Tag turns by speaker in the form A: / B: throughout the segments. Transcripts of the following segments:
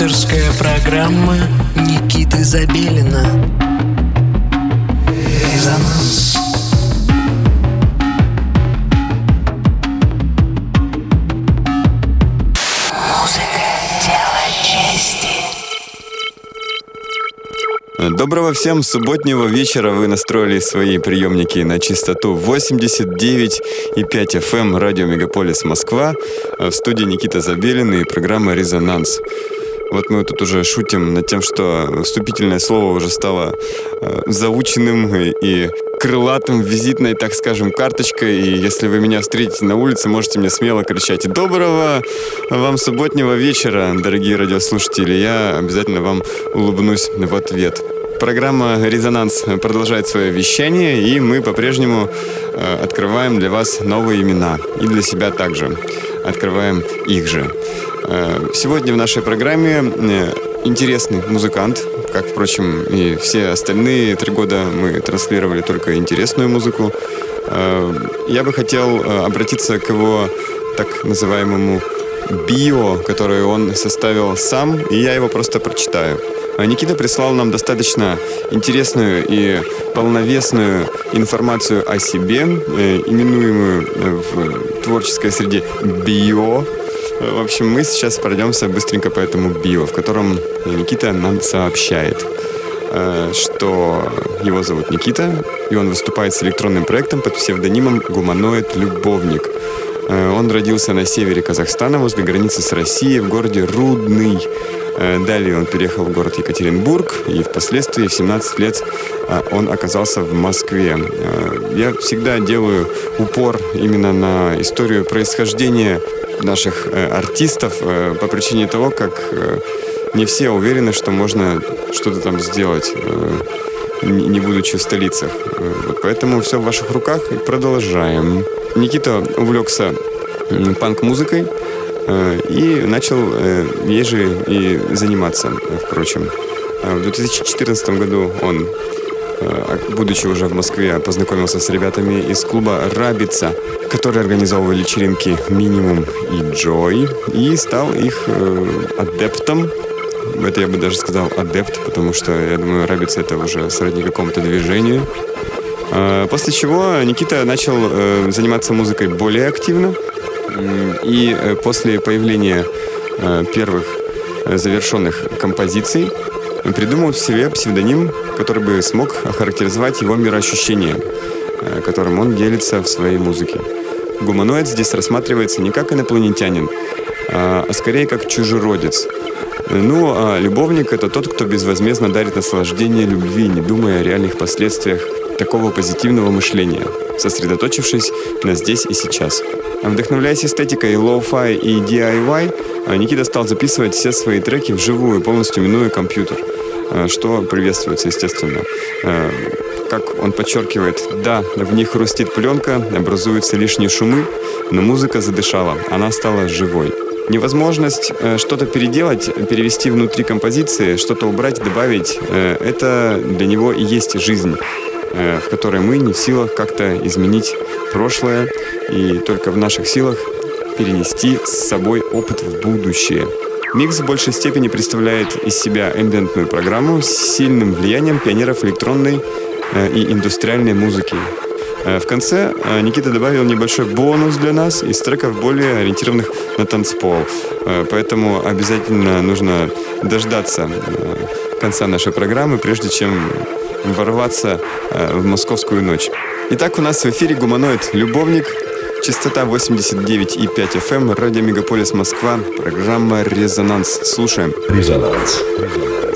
A: Авторская программа Никиты Забелина Резонанс
B: Доброго всем субботнего вечера. Вы настроили свои приемники на частоту 89 и 5 FM радио Мегаполис Москва. В студии Никита Забелин и программа «Резонанс». Вот мы тут уже шутим над тем, что вступительное слово уже стало э, заученным и крылатым, визитной, так скажем, карточкой. И если вы меня встретите на улице, можете мне смело кричать «Доброго вам субботнего вечера, дорогие радиослушатели!» Я обязательно вам улыбнусь в ответ. Программа «Резонанс» продолжает свое вещание, и мы по-прежнему э, открываем для вас новые имена. И для себя также открываем их же. Э, сегодня в нашей программе э, интересный музыкант, как, впрочем, и все остальные три года мы транслировали только интересную музыку. Э, я бы хотел обратиться к его так называемому био, которое он составил сам, и я его просто прочитаю. А Никита прислал нам достаточно интересную и полновесную информацию о себе, именуемую в творческой среде био. В общем, мы сейчас пройдемся быстренько по этому био, в котором Никита нам сообщает, э, что его зовут Никита, и он выступает с электронным проектом под псевдонимом «Гуманоид Любовник». Он родился на севере Казахстана, возле границы с Россией, в городе Рудный. Э, далее он переехал в город Екатеринбург, и впоследствии в 17 лет э, он оказался в Москве. Э, я всегда делаю упор именно на историю происхождения наших артистов по причине того, как не все уверены, что можно что-то там сделать, не будучи в столицах. Вот поэтому все в ваших руках и продолжаем. Никита увлекся панк-музыкой, и начал э, ей же и заниматься, впрочем. Э, в 2014 году он, будучи уже в Москве, познакомился с ребятами из клуба «Рабица», которые организовывали вечеринки «Минимум» и «Джой», и стал их адептом это я бы даже сказал адепт, потому что, я думаю, Рабица это уже сродни какому-то движению. После чего Никита начал заниматься музыкой более активно. И э, после появления э, первых э, завершенных композиций придумал себе псевдоним, который бы смог охарактеризовать его мироощущение, которым он делится в своей музыке. Гуманоид здесь рассматривается не как инопланетянин, а, а скорее как чужеродец. Ну, а любовник — это тот, кто безвозмездно дарит наслаждение любви, не думая о реальных последствиях такого позитивного мышления, сосредоточившись на здесь и сейчас. Вдохновляясь эстетикой lo-fi и DIY, а, Никита стал записывать все свои треки вживую, полностью минуя компьютер, а, что приветствуется, естественно. А, как он подчеркивает, да, в них хрустит пленка, образуются лишние шумы, но музыка задышала, она стала живой. Невозможность э, что-то переделать, перевести внутри композиции, что-то убрать, добавить, э, это для него и есть жизнь. Э, в которой мы не в силах как-то изменить прошлое и только в наших силах перенести с собой опыт в будущее. Микс в большей степени представляет из себя эмбиентную программу с сильным влиянием пионеров электронной э, и индустриальной музыки. Э, в конце Никита добавил небольшой бонус для нас из треков более ориентированных на танцпол. Поэтому обязательно нужно дождаться конца нашей программы, прежде чем ворваться э, в московскую ночь. Итак, у нас в эфире гуманоид «Любовник», частота 89,5 FM, эм, радио Мегаполис Москва, программа «Резонанс». Слушаем.
C: Резонанс. Резонанс.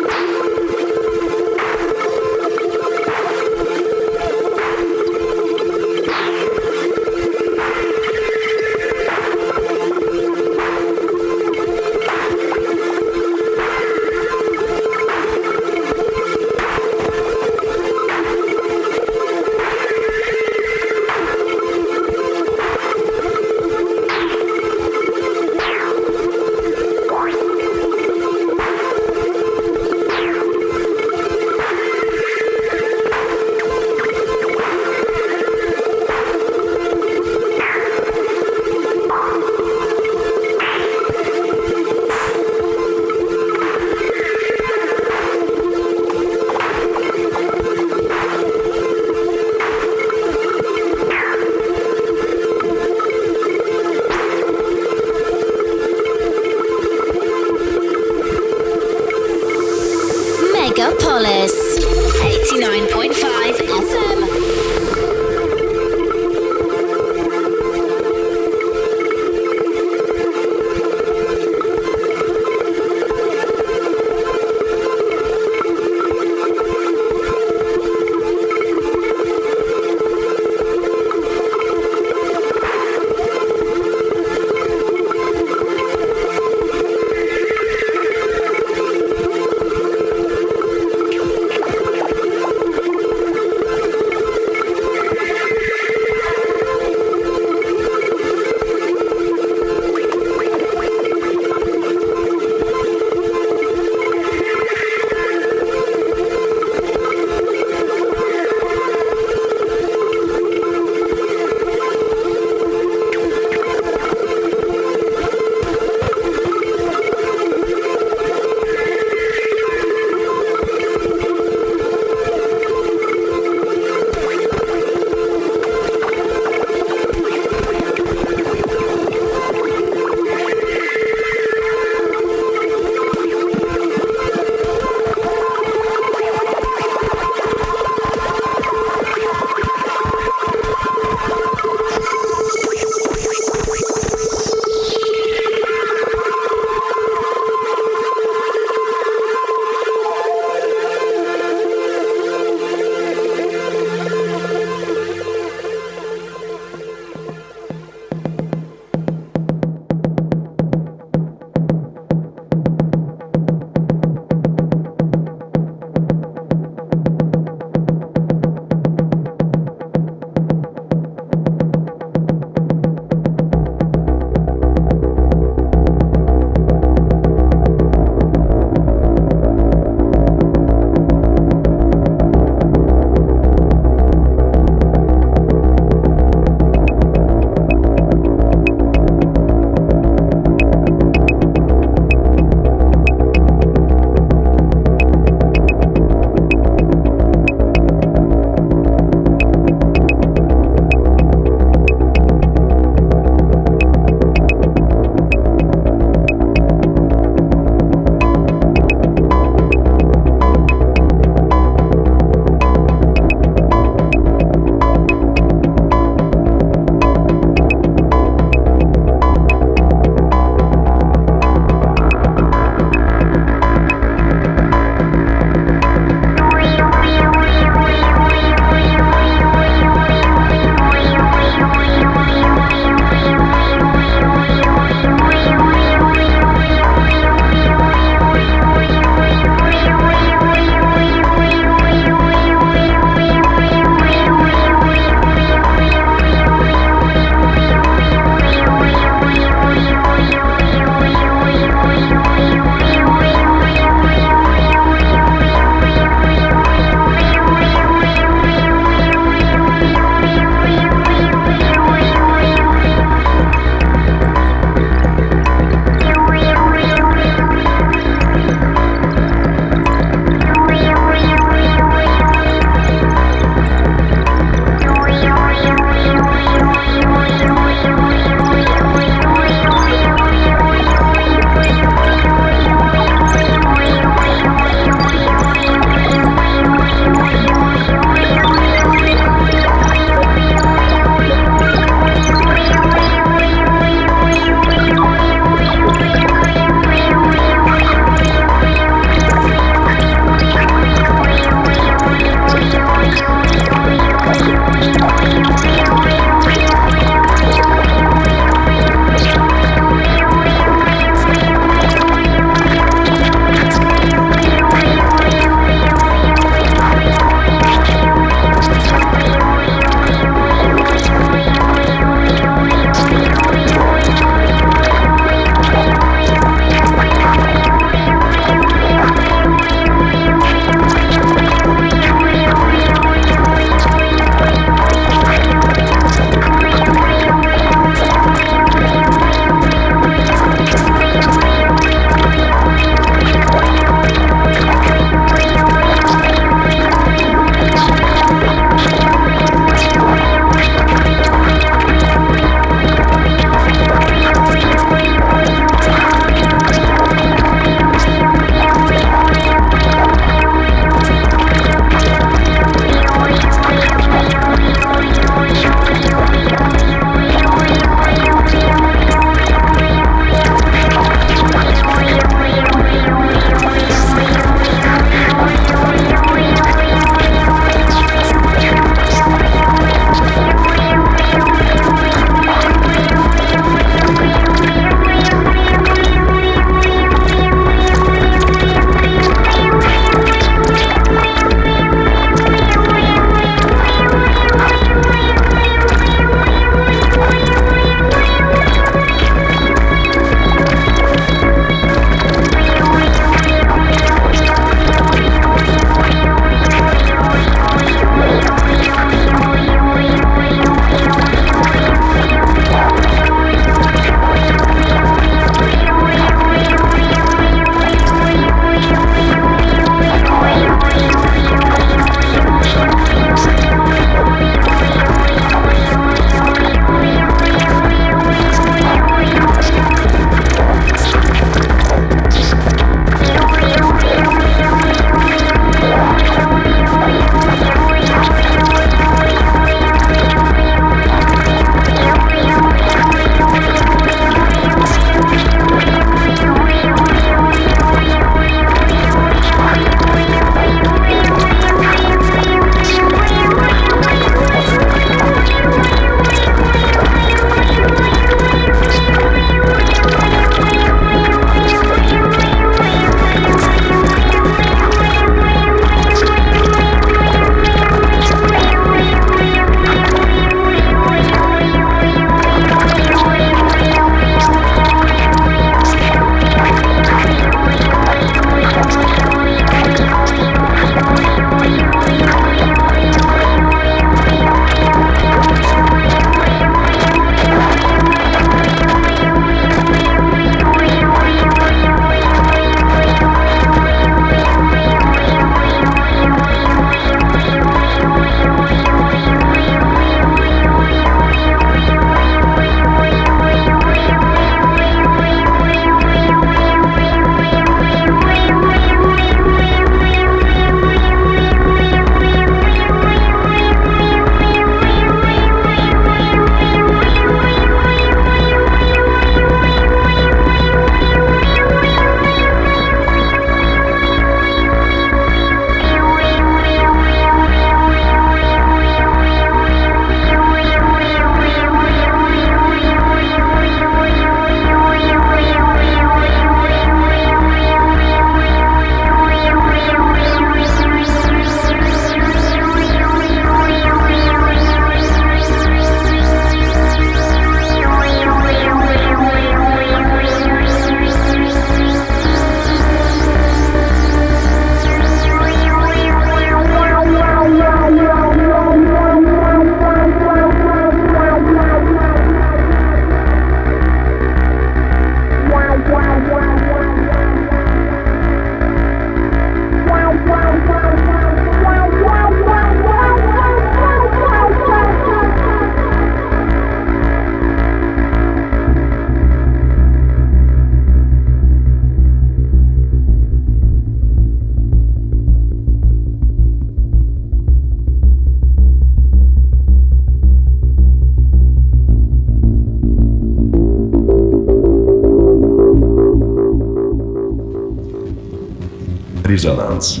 C: Резонанс.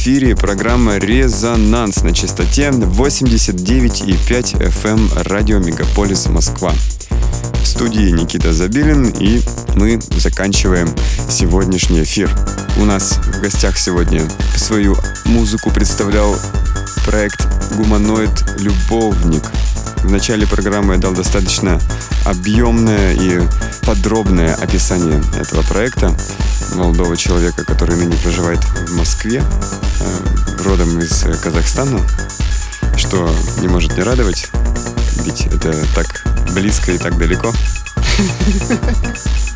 B: Эфире. Программа «Резонанс» на частоте 89,5 FM радио «Мегаполис Москва». В студии Никита Забелин, и мы заканчиваем сегодняшний эфир. У нас в гостях сегодня свою музыку представлял проект «Гуманоид Любовник». В начале программы я дал достаточно объемное и подробное описание этого проекта молодого человека, который ныне проживает в Москве, э, родом из Казахстана, что не может не радовать, ведь это так близко и так далеко.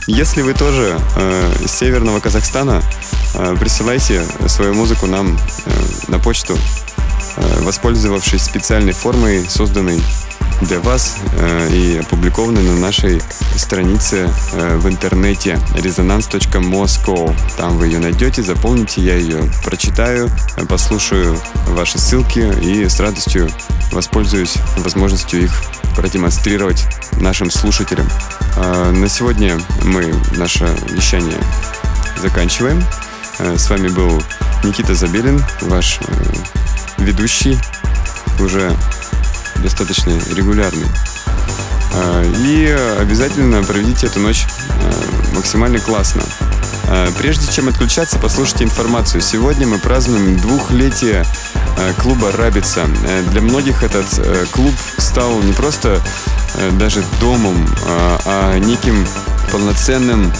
B: Если вы тоже э, из северного Казахстана, э, присылайте свою музыку нам э, на почту, воспользовавшись специальной формой, созданной для вас э, и опубликованной на нашей странице э, в интернете resonance.moscow. Там вы ее найдете, заполните, я ее прочитаю, э, послушаю ваши ссылки и с радостью воспользуюсь возможностью их продемонстрировать нашим слушателям. Э, На сегодня мы наше вещание заканчиваем. Э, С вами был Никита Забелин, ваш э, ведущий, уже достаточно регулярный. А, И обязательно проведите эту ночь а, максимально классно. А, Прежде чем отключаться, послушайте информацию. Сегодня мы празднуем двухлетие клуба «Рабица». Э, Для многих этот э, клуб стал не просто э, даже домом, а неким полноценным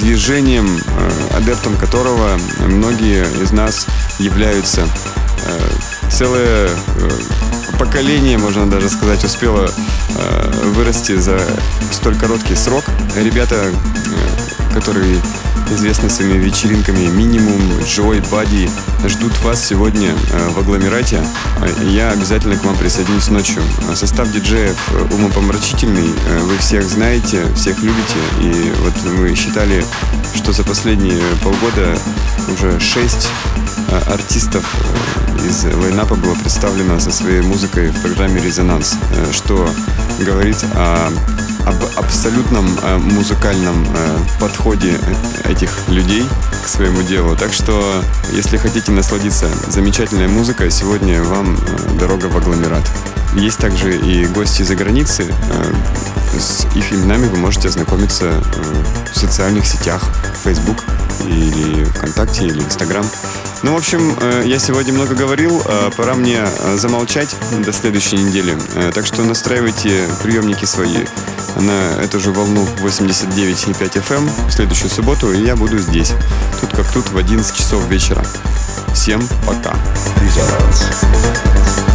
B: движением, адептом которого многие из нас являются. Э, Целое э, поколение, можно даже сказать, успело э, вырасти за столь короткий срок. Ребята, которые известны своими вечеринками Минимум, Joy, Бади, ждут вас сегодня в агломерате. Я обязательно к вам присоединюсь ночью. Состав диджеев умопомрачительный. Вы всех знаете, всех любите. И вот мы считали, что за последние полгода уже шесть артистов э, из лайнапа было представлено со своей музыкой в программе «Резонанс», э, что говорит о об абсолютном э, музыкальном подходе этих людей к своему делу. Так что, если хотите насладиться замечательной музыкой, сегодня вам дорога в агломерат. Есть также и гости из-за границы. С их именами вы можете ознакомиться в социальных сетях, Facebook или ВКонтакте, или Инстаграм. Ну, в общем, э, я сегодня много говорил, а пора мне э, замолчать до следующей недели. Э, Так что настраивайте приемники свои на эту же волну 89,5 FM в следующую субботу, и я буду здесь. Тут как тут в 11 часов вечера. Всем пока.
C: Резонанс.